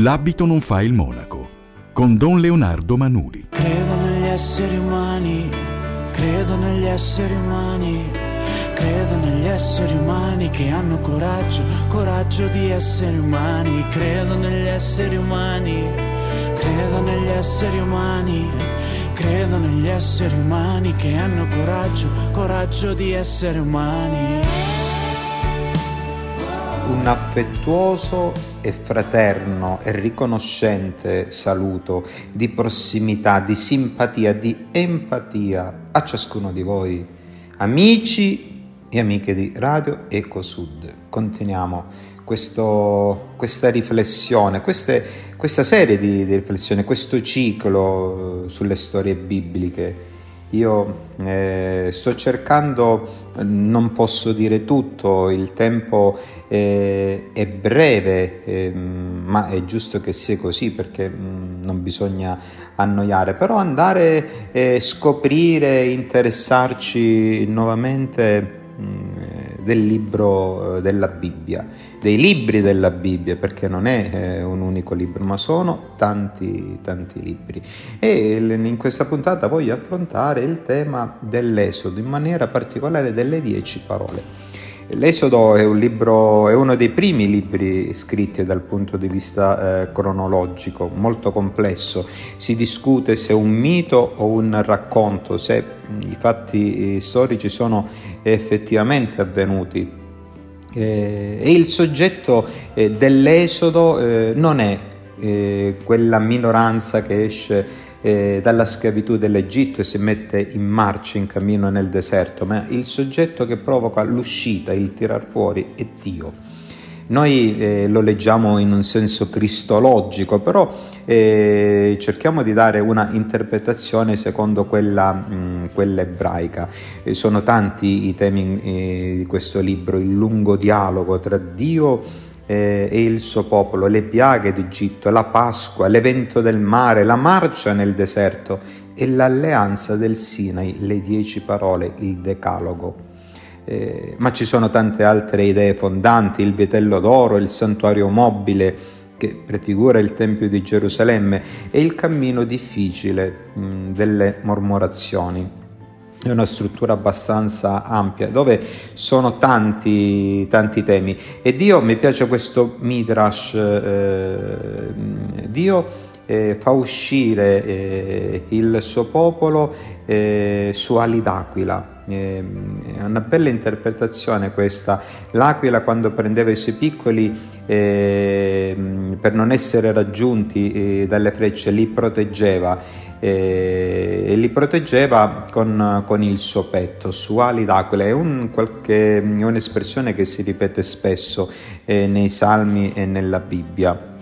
L'abito non fa il monaco, con Don Leonardo Manuli. Credo negli esseri umani, credo negli esseri umani, credo negli esseri umani che hanno coraggio, coraggio di essere umani, credo negli esseri umani, credo negli esseri umani, credo negli esseri umani che hanno coraggio, coraggio di essere umani un affettuoso e fraterno e riconoscente saluto di prossimità, di simpatia, di empatia a ciascuno di voi, amici e amiche di Radio Eco Sud. Continuiamo questo, questa riflessione, queste, questa serie di, di riflessioni, questo ciclo sulle storie bibliche io eh, sto cercando, non posso dire tutto, il tempo eh, è breve, eh, ma è giusto che sia così perché mh, mm, non bisogna annoiare, però andare a eh, scoprire, interessarci nuovamente mh, mm, del libro eh, della Bibbia, dei libri della Bibbia, perché non è eh, un unico libro, ma sono tanti, tanti libri. E in questa puntata voglio affrontare il tema dell'Esodo, in maniera particolare delle dieci parole. L'Esodo è un libro, è uno dei primi libri scritti dal punto di vista eh, cronologico, molto complesso. Si discute se è un mito o un racconto, se i fatti storici sono effettivamente avvenuti. Eh, e il soggetto eh, dell'Esodo eh, non è quella minoranza che esce dalla schiavitù dell'Egitto e si mette in marcia, in cammino nel deserto, ma il soggetto che provoca l'uscita, il tirar fuori è Dio. Noi eh, lo leggiamo in un senso cristologico, però eh, cerchiamo di dare una interpretazione secondo quella, mh, quella ebraica. Eh, sono tanti i temi eh, di questo libro, il lungo dialogo tra Dio e eh, e il suo popolo, le piaghe d'Egitto, la Pasqua, l'evento del mare, la marcia nel deserto e l'alleanza del Sinai, le dieci parole, il decalogo. Eh, ma ci sono tante altre idee fondanti, il vitello d'oro, il santuario mobile che prefigura il Tempio di Gerusalemme e il cammino difficile mh, delle mormorazioni è una struttura abbastanza ampia dove sono tanti, tanti temi e Dio, mi piace questo midrash, eh, Dio eh, fa uscire eh, il suo popolo eh, su ali d'aquila. Eh, è una bella interpretazione questa. L'aquila quando prendeva i suoi piccoli eh, per non essere raggiunti dalle frecce li proteggeva e, li proteggeva con, con, il suo petto su ali d'aquila. È, un, qualche, è un'espressione che si ripete spesso eh, nei salmi e nella Bibbia.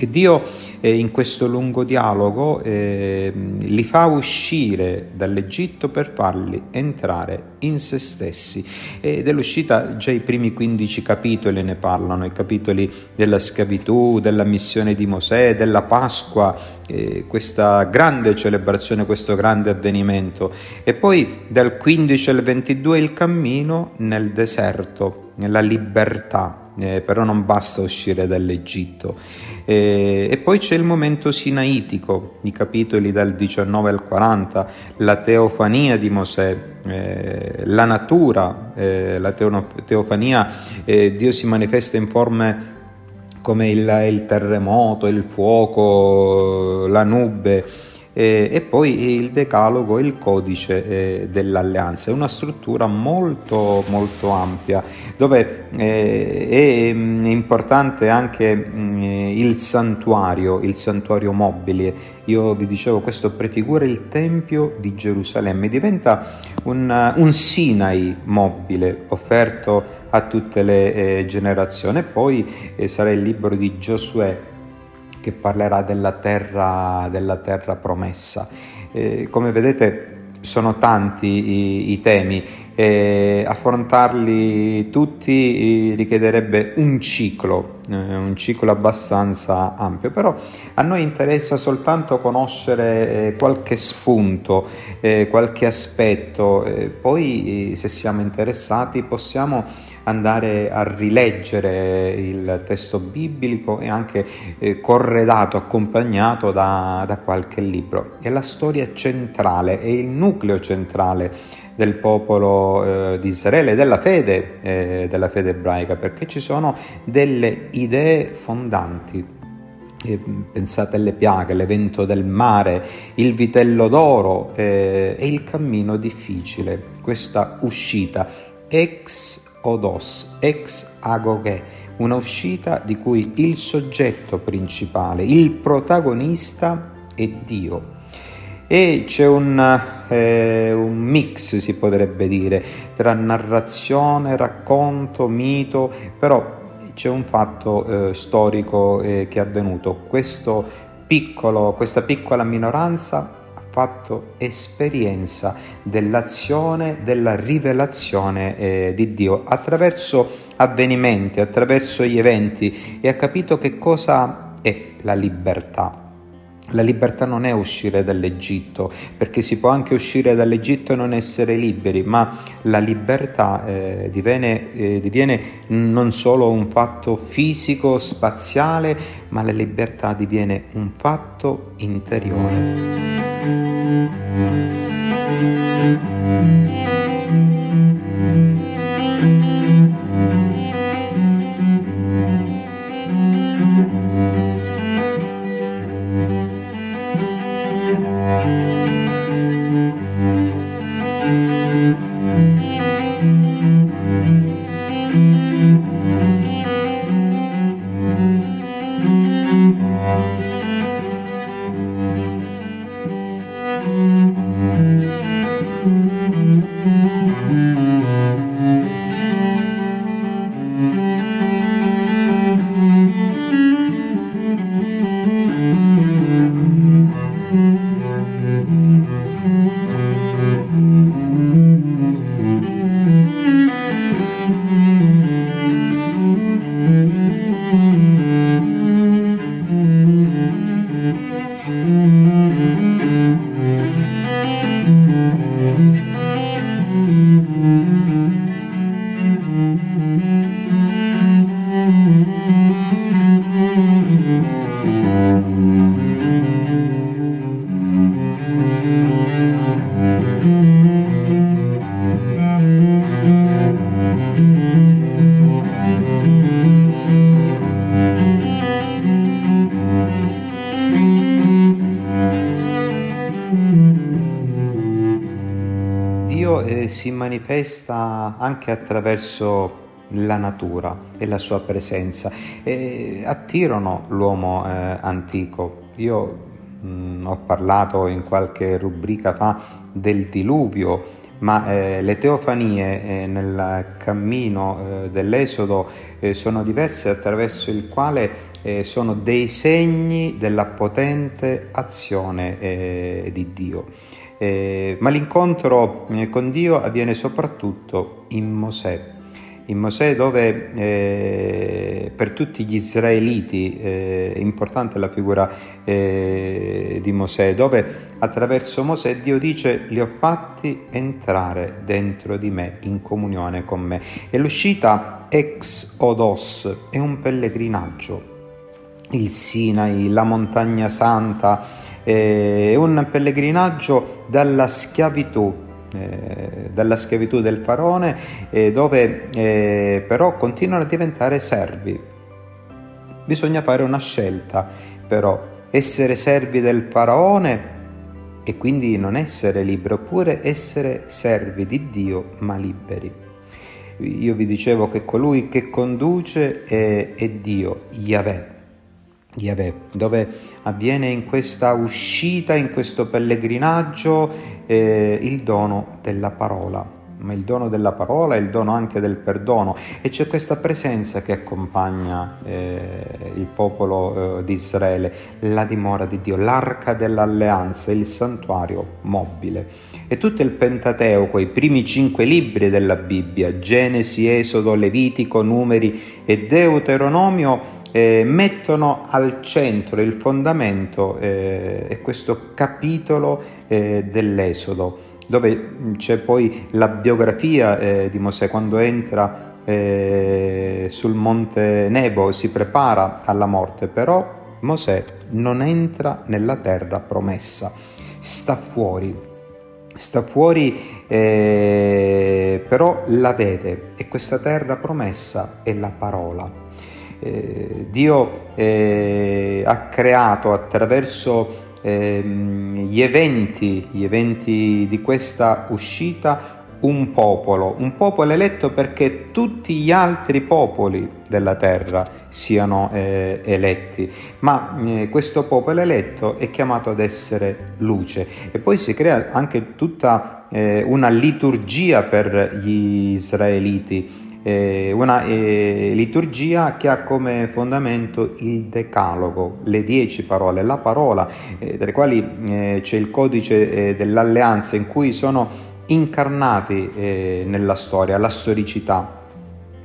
E Dio eh, in questo lungo dialogo eh, li fa uscire dall'Egitto per farli entrare in se stessi. E dell'uscita già i primi 15 capitoli ne parlano, i capitoli della schiavitù, della missione di Mosè, della Pasqua, eh, questa grande celebrazione, questo grande avvenimento. E poi dal 15 al 22 il cammino nel deserto, nella libertà eh, però non basta uscire dall'Egitto. Eh, e poi c'è il momento sinaitico, i capitoli dal 19 al 40, la teofania di Mosè, eh, la natura, eh, la teofania, eh, Dio si manifesta in forme come il, il terremoto, il fuoco, la nube eh, e poi il decalogo, il codice eh, dell'alleanza. È una struttura molto molto ampia dove eh, è mm, importante anche mm, il santuario, il santuario mobile. Io vi dicevo questo prefigura il Tempio di Gerusalemme, diventa un, un Sinai mobile offerto a tutte le eh, generazioni. E poi eh, sarà il libro di Giosuè che parlerà della terra, della terra promessa. Eh, come vedete sono tanti i, i temi. E affrontarli tutti richiederebbe un ciclo, eh, un ciclo abbastanza ampio, però a noi interessa soltanto conoscere eh, qualche spunto, eh, qualche aspetto, poi se siamo interessati possiamo andare a rileggere il testo biblico e anche eh, corredato, accompagnato da, da qualche libro. È la storia centrale, è il nucleo centrale del popolo eh, di Israele, della fede, eh, della fede ebraica, perché ci sono delle idee fondanti eh, pensate alle piaghe, l'evento del mare, il vitello d'oro eh, e il cammino difficile, questa uscita ex odos, ex agoghe, una uscita di cui il soggetto principale, il protagonista è Dio. E c'è un, eh, un mix, si potrebbe dire, tra narrazione, racconto, mito, però c'è un fatto eh, storico eh, che è avvenuto. Piccolo, questa piccola minoranza fatto esperienza dell'azione, della rivelazione eh, di Dio attraverso avvenimenti, attraverso gli eventi e ha capito che cosa è la libertà la libertà non è uscire dall'Egitto, perché si può anche uscire dall'Egitto e non essere liberi, ma la libertà eh, diviene, eh, diviene, non solo un fatto fisico, spaziale, ma la libertà diviene un fatto interiore. Si manifesta anche attraverso la natura e la sua presenza e attirano l'uomo eh, antico. Io mh, mm, ho parlato in qualche rubrica fa del diluvio, ma eh, le teofanie eh, nel cammino eh, dell'Esodo eh, sono diverse attraverso il quale eh, sono dei segni della potente azione di Dio. Eh, ma l'incontro eh, con Dio avviene soprattutto in Mosè. In Mosè dove eh, per tutti gli israeliti eh, è importante la figura eh, di Mosè, dove attraverso Mosè Dio dice li ho fatti entrare dentro di me, in comunione con me. E l'uscita ex odos è un pellegrinaggio. Il Sinai, la montagna santa, è un pellegrinaggio dalla schiavitù, eh, dalla schiavitù del faraone, eh, dove eh, però continuano a diventare servi. Bisogna fare una scelta, però, essere servi del faraone e quindi non essere liberi, oppure essere servi di Dio ma liberi. Io vi dicevo che colui che conduce è, è Dio, Yahweh Yahweh, dove avviene in questa uscita, in questo pellegrinaggio, eh, il dono della parola. Ma il dono della parola è il dono anche del perdono e c'è questa presenza che accompagna eh, il popolo eh, di Israele, la dimora di Dio, l'arca dell'alleanza, il santuario mobile. E tutto il Pentateuco, i primi cinque libri della Bibbia, Genesi, Esodo, Levitico, Numeri e Deuteronomio, eh, mettono al centro il fondamento eh, è questo capitolo eh, dell'Esodo, dove c'è poi la biografia eh, di Mosè quando entra eh, sul monte Nebo si prepara alla morte, però Mosè non entra nella terra promessa, sta fuori, sta fuori eh, però la vede e questa terra promessa è la parola. Eh, Dio eh, ha creato attraverso ehm, gli eventi, gli eventi di questa uscita un popolo, un popolo eletto perché tutti gli altri popoli della terra siano eh, eletti, ma eh, questo popolo eletto è chiamato ad essere luce. E poi si crea anche tutta eh, una liturgia per gli israeliti, una eh, liturgia che ha come fondamento il decalogo, le dieci parole, la parola, eh, tra le quali c'è il codice dell'alleanza in cui sono incarnati eh, nella storia, la storicità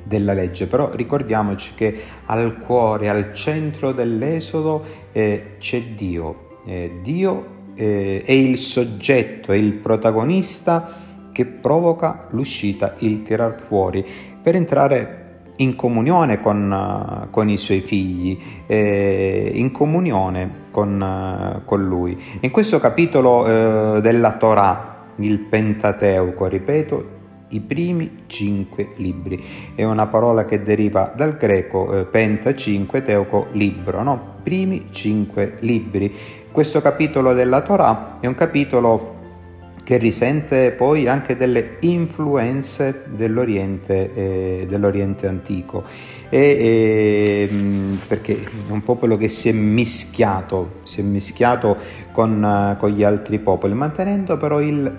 della legge, però ricordiamoci che al cuore, al centro dell'Esodo eh, c'è Dio. Eh, Dio eh, è il soggetto, è il protagonista che provoca l'uscita, il tirar fuori, per entrare in comunione con, con i suoi figli, eh, in comunione con, con, lui. In questo capitolo eh, della Torah, il Pentateuco, ripeto, i primi cinque libri. È una parola che deriva dal greco eh, penta, cinque, teuco, libro, no? Primi cinque libri. Questo capitolo della Torah è un capitolo che risente poi anche delle influenze dell'Oriente, eh, dell'Oriente antico, e, e, mm, perché è un popolo che si è mischiato, si è mischiato con, con gli altri popoli, mantenendo però il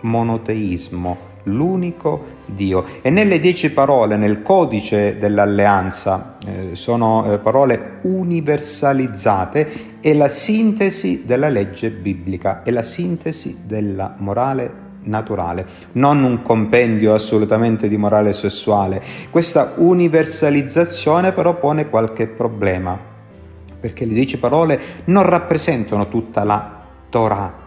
monoteismo, l'unico Dio. E nelle dieci parole, nel codice dell'alleanza, eh, sono eh, parole universalizzate, è la sintesi della legge biblica, è la sintesi della morale naturale, non un compendio assolutamente di morale sessuale. Questa universalizzazione però pone qualche problema, perché le dieci parole non rappresentano tutta la Torah,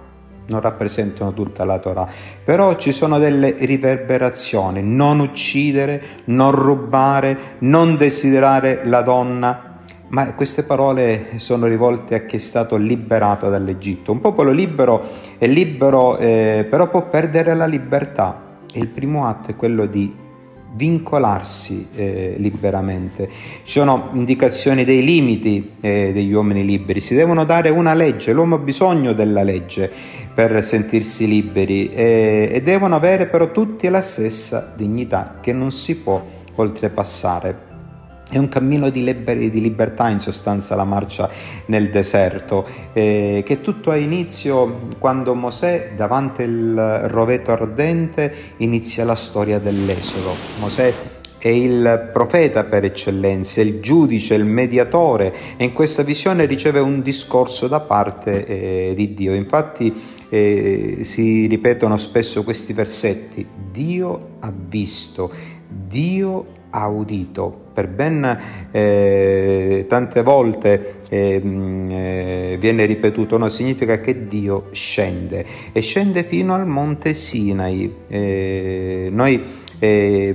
non rappresentano tutta la Torah, però ci sono delle riverberazioni, non uccidere, non rubare, non desiderare la donna, ma queste parole sono rivolte a chi è stato liberato dall'Egitto. Un popolo libero è libero, eh, però può perdere la libertà. E il primo atto è quello di vincolarsi eh, liberamente. Ci sono indicazioni dei limiti eh, degli uomini liberi, si devono dare una legge, l'uomo ha bisogno della legge per sentirsi liberi eh, e devono avere però tutti la stessa dignità che non si può oltrepassare. È un cammino di, liber- di, libertà in sostanza la marcia nel deserto, eh, che tutto ha inizio quando Mosè davanti al roveto ardente inizia la storia dell'Esodo. Mosè è il profeta per eccellenza, il giudice, il mediatore e in questa visione riceve un discorso da parte eh, di Dio. Infatti eh, si ripetono spesso questi versetti, Dio ha visto, Dio ha udito. Per ben eh, tante volte ehm, eh, viene ripetuto, no? significa che Dio scende e scende fino al monte Sinai. Eh, noi eh,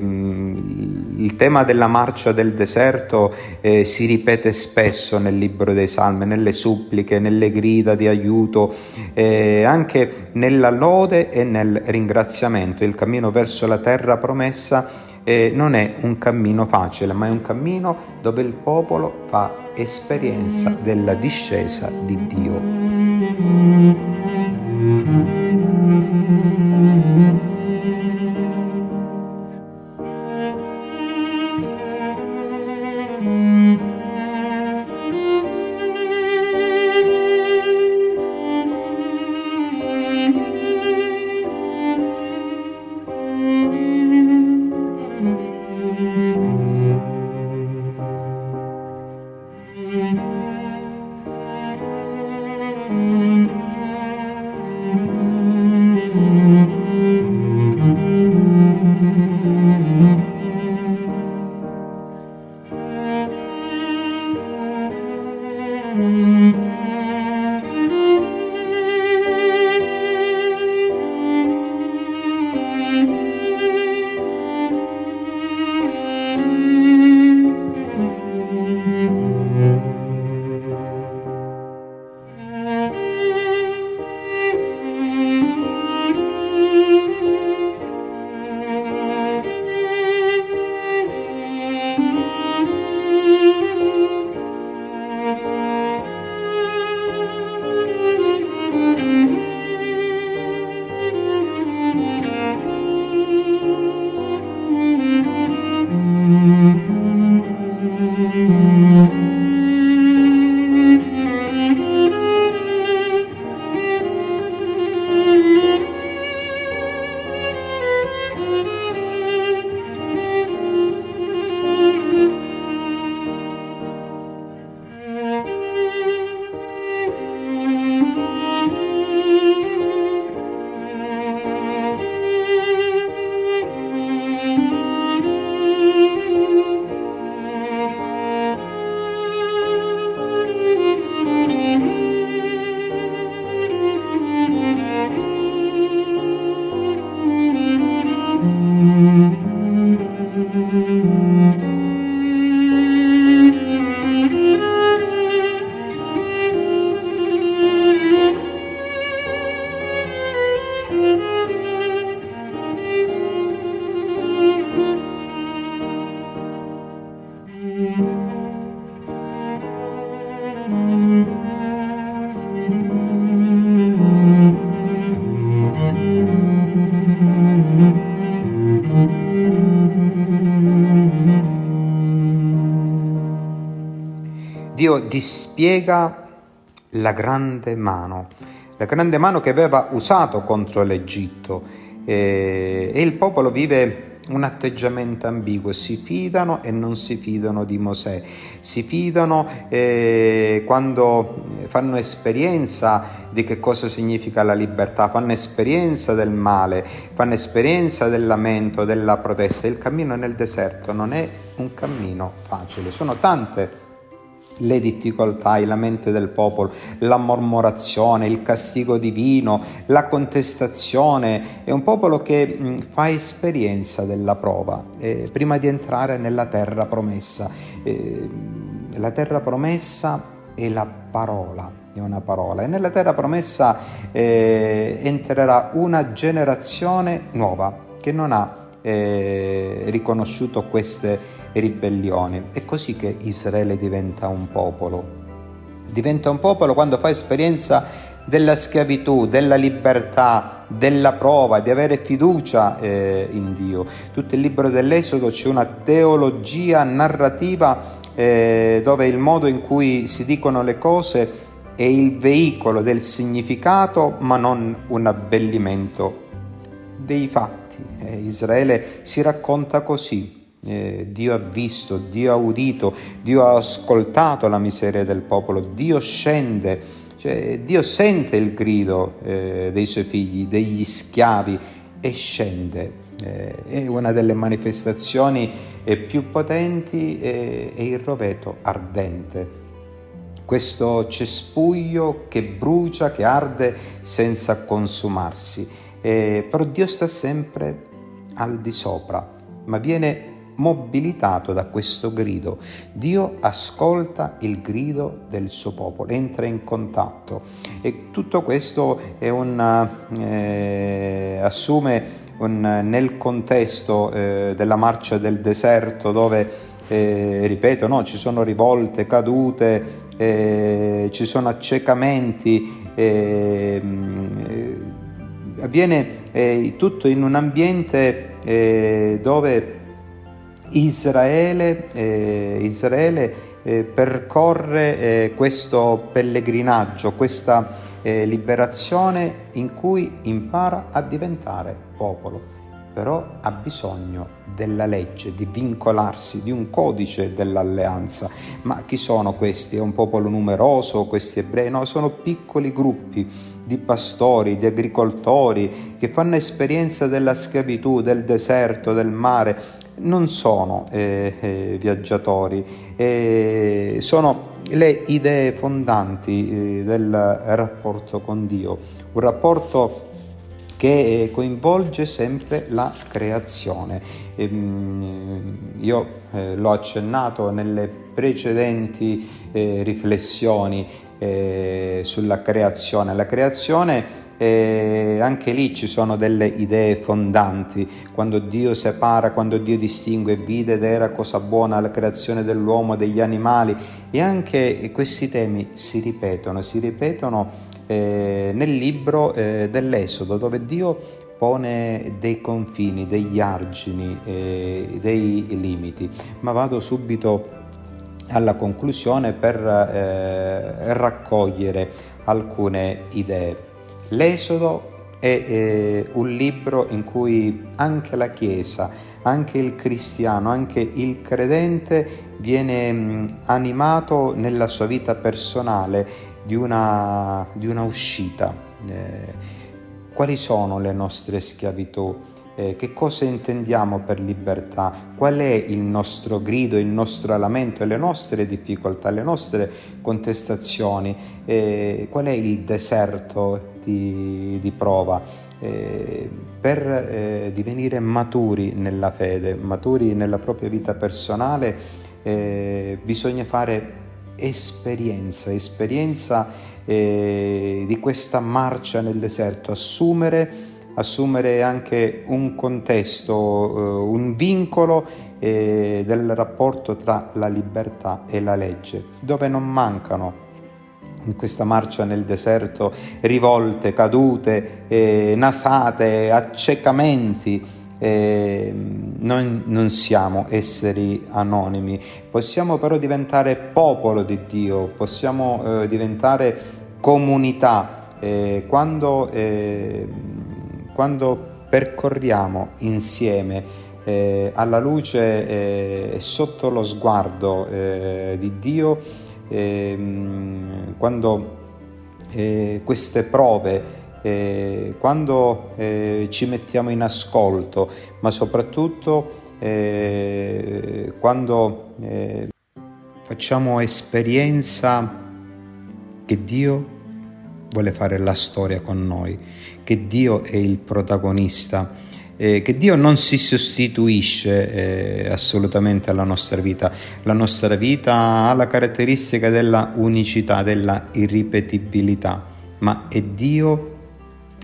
il tema della marcia del deserto eh, si ripete spesso nel libro dei Salmi, nelle suppliche, nelle grida di aiuto, eh, anche nella lode e nel ringraziamento. Il cammino verso la terra promessa eh, non è un cammino facile, ma è un cammino dove il popolo fa esperienza della discesa di Dio. Dio dispiega la grande mano, la grande mano che aveva usato contro l'Egitto. E, e il popolo vive un atteggiamento ambiguo, si fidano e non si fidano di Mosè, si fidano eh, quando fanno esperienza di che cosa significa la libertà, fanno esperienza del male, fanno esperienza del lamento, della protesta. Il cammino nel deserto non è un cammino facile, sono tante le difficoltà, i lamenti del popolo, la mormorazione, il castigo divino, la contestazione. È un popolo che mh, fa esperienza della prova eh, prima di entrare nella terra promessa. Eh, la terra promessa è la parola, è una parola. E nella terra promessa eh, entrerà una generazione nuova che non ha eh, riconosciuto queste ribellioni. È così che Israele diventa un popolo. Diventa un popolo quando fa esperienza della schiavitù, della libertà, della prova, di avere fiducia eh, in Dio. Tutto il libro dell'Esodo c'è una teologia narrativa eh, dove il modo in cui si dicono le cose è il veicolo del significato, ma non un abbellimento dei fatti. Eh, Israele si racconta così, eh, Dio ha visto, Dio ha udito, Dio ha ascoltato la miseria del popolo, Dio scende, cioè, Dio sente il grido eh, dei suoi figli, degli schiavi e scende. Eh, è una delle manifestazioni eh, più potenti è il roveto ardente. Questo cespuglio che brucia, che arde senza consumarsi. Eh, però Dio sta sempre al di sopra, ma viene mobilitato da questo grido. Dio ascolta il grido del suo popolo, entra in contatto e tutto questo un, eh, assume un, nel contesto eh, della marcia del deserto dove, eh, ripeto, no, ci sono rivolte, cadute, eh, ci sono accecamenti, ehm, eh, avviene eh, tutto in un ambiente dove Israele, eh, Israele eh, percorre eh, questo pellegrinaggio, questa eh, liberazione in cui impara a diventare popolo, però ha bisogno della legge, di vincolarsi, di un codice dell'alleanza. Ma chi sono questi? È un popolo numeroso, questi ebrei? No, sono piccoli gruppi di pastori, di agricoltori che fanno esperienza della schiavitù, del deserto, del mare, non sono eh, eh, viaggiatori, eh, sono le idee fondanti eh, del rapporto con Dio, un rapporto che eh, coinvolge sempre la creazione. Ehm, io l'ho accennato nelle precedenti riflessioni sulla creazione. La creazione e anche lì ci sono delle idee fondanti, quando Dio separa, quando Dio distingue, vide ed era cosa buona la creazione dell'uomo, degli animali e anche questi temi si ripetono, si ripetono eh, nel libro eh, dell'Esodo dove Dio pone dei confini, degli argini, eh, dei limiti, ma vado subito alla conclusione per eh, raccogliere alcune idee. L'Esodo è eh, un libro in cui anche la Chiesa, anche il cristiano, anche il credente viene mh, animato nella sua vita personale di una, di una uscita. Eh, quali sono le nostre schiavitù? Eh, che cosa intendiamo per libertà, qual è il nostro grido, il nostro lamento, le nostre difficoltà, le nostre contestazioni, eh, qual è il deserto di, di prova. Eh, per eh, divenire maturi nella fede, maturi nella propria vita personale, eh, bisogna fare esperienza, esperienza eh, di questa marcia nel deserto, assumere assumere anche un contesto, eh, un vincolo eh, del rapporto tra la libertà e la legge, dove non mancano in questa marcia nel deserto, rivolte, cadute, eh, nasate, accecamenti. Eh, noi non siamo esseri anonimi, possiamo però diventare popolo di Dio, possiamo eh, diventare comunità eh, quando, quando percorriamo insieme eh, alla luce eh, sotto lo sguardo eh, di Dio, ehm, quando eh, queste prove, eh, quando eh, ci mettiamo in ascolto, ma soprattutto quando facciamo esperienza che Dio vuole fare la storia con noi, che Dio è il protagonista eh, che Dio non si sostituisce eh, assolutamente alla nostra vita. La nostra vita ha la caratteristica della unicità, della irripetibilità, ma è Dio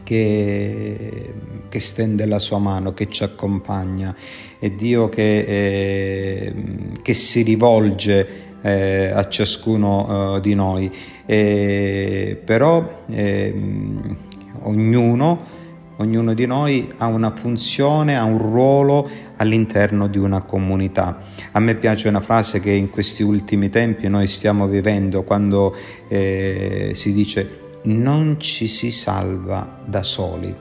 che, che, stende la sua mano, che ci accompagna, è Dio che, eh, che si rivolge eh, a ciascuno eh, di noi. però ehm, ognuno Ognuno di noi ha una funzione, ha un ruolo all'interno di una comunità. A me piace una frase che in questi ultimi tempi noi stiamo vivendo quando eh, si dice non ci si salva da soli.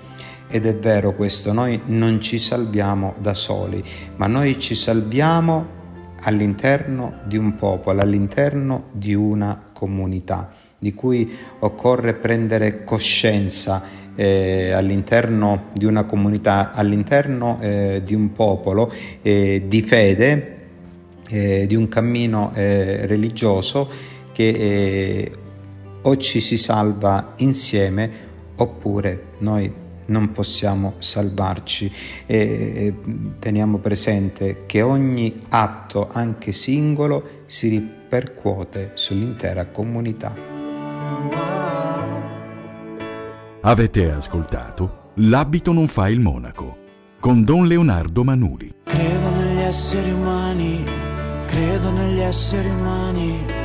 Ed è vero questo, noi non ci salviamo da soli, ma noi ci salviamo all'interno di un popolo, all'interno di una comunità, di cui occorre prendere coscienza eh, all'interno di una comunità, all'interno eh, di un popolo eh, di fede, eh, di un cammino eh, religioso che eh, o ci si salva insieme oppure noi non possiamo salvarci e teniamo presente che ogni atto, anche singolo, si ripercuote sull'intera comunità. Avete ascoltato L'abito non fa il monaco con Don Leonardo Manuli. Credo negli esseri umani, credo negli esseri umani,